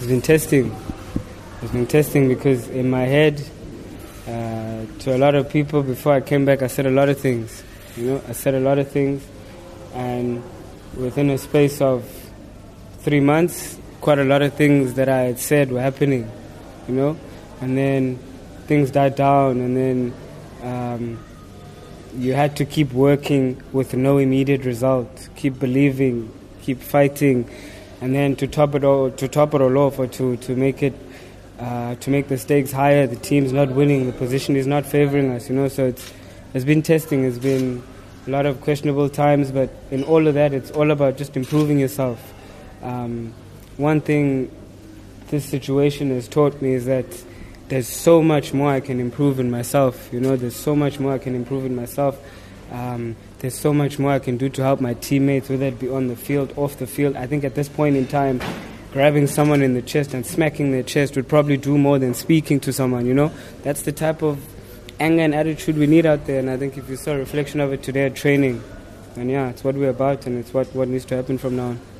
It's been testing. It's been testing because in my head, uh, to a lot of people before I came back, I said a lot of things. You know, I said a lot of things, and within a space of three months, quite a lot of things that I had said were happening. You know, and then things died down, and then um, you had to keep working with no immediate result. Keep believing, keep fighting, and then to top it all, to top it all off, or to to make it. Uh, to make the stakes higher, the team's not winning, the position is not favoring us, you know. So it's it's been testing, it's been a lot of questionable times, but in all of that, it's all about just improving yourself. Um, one thing this situation has taught me is that there's so much more I can improve in myself. You know, there's so much more I can improve in myself. Um, there's so much more I can do to help my teammates, whether it be on the field, off the field. I think at this point in time, grabbing someone in the chest and smacking their chest would probably do more than speaking to someone. You know, that's the type of anger and attitude we need out there. And I think if you saw a reflection of it today at training, then yeah, it's what we're about, and it's what what needs to happen from now on.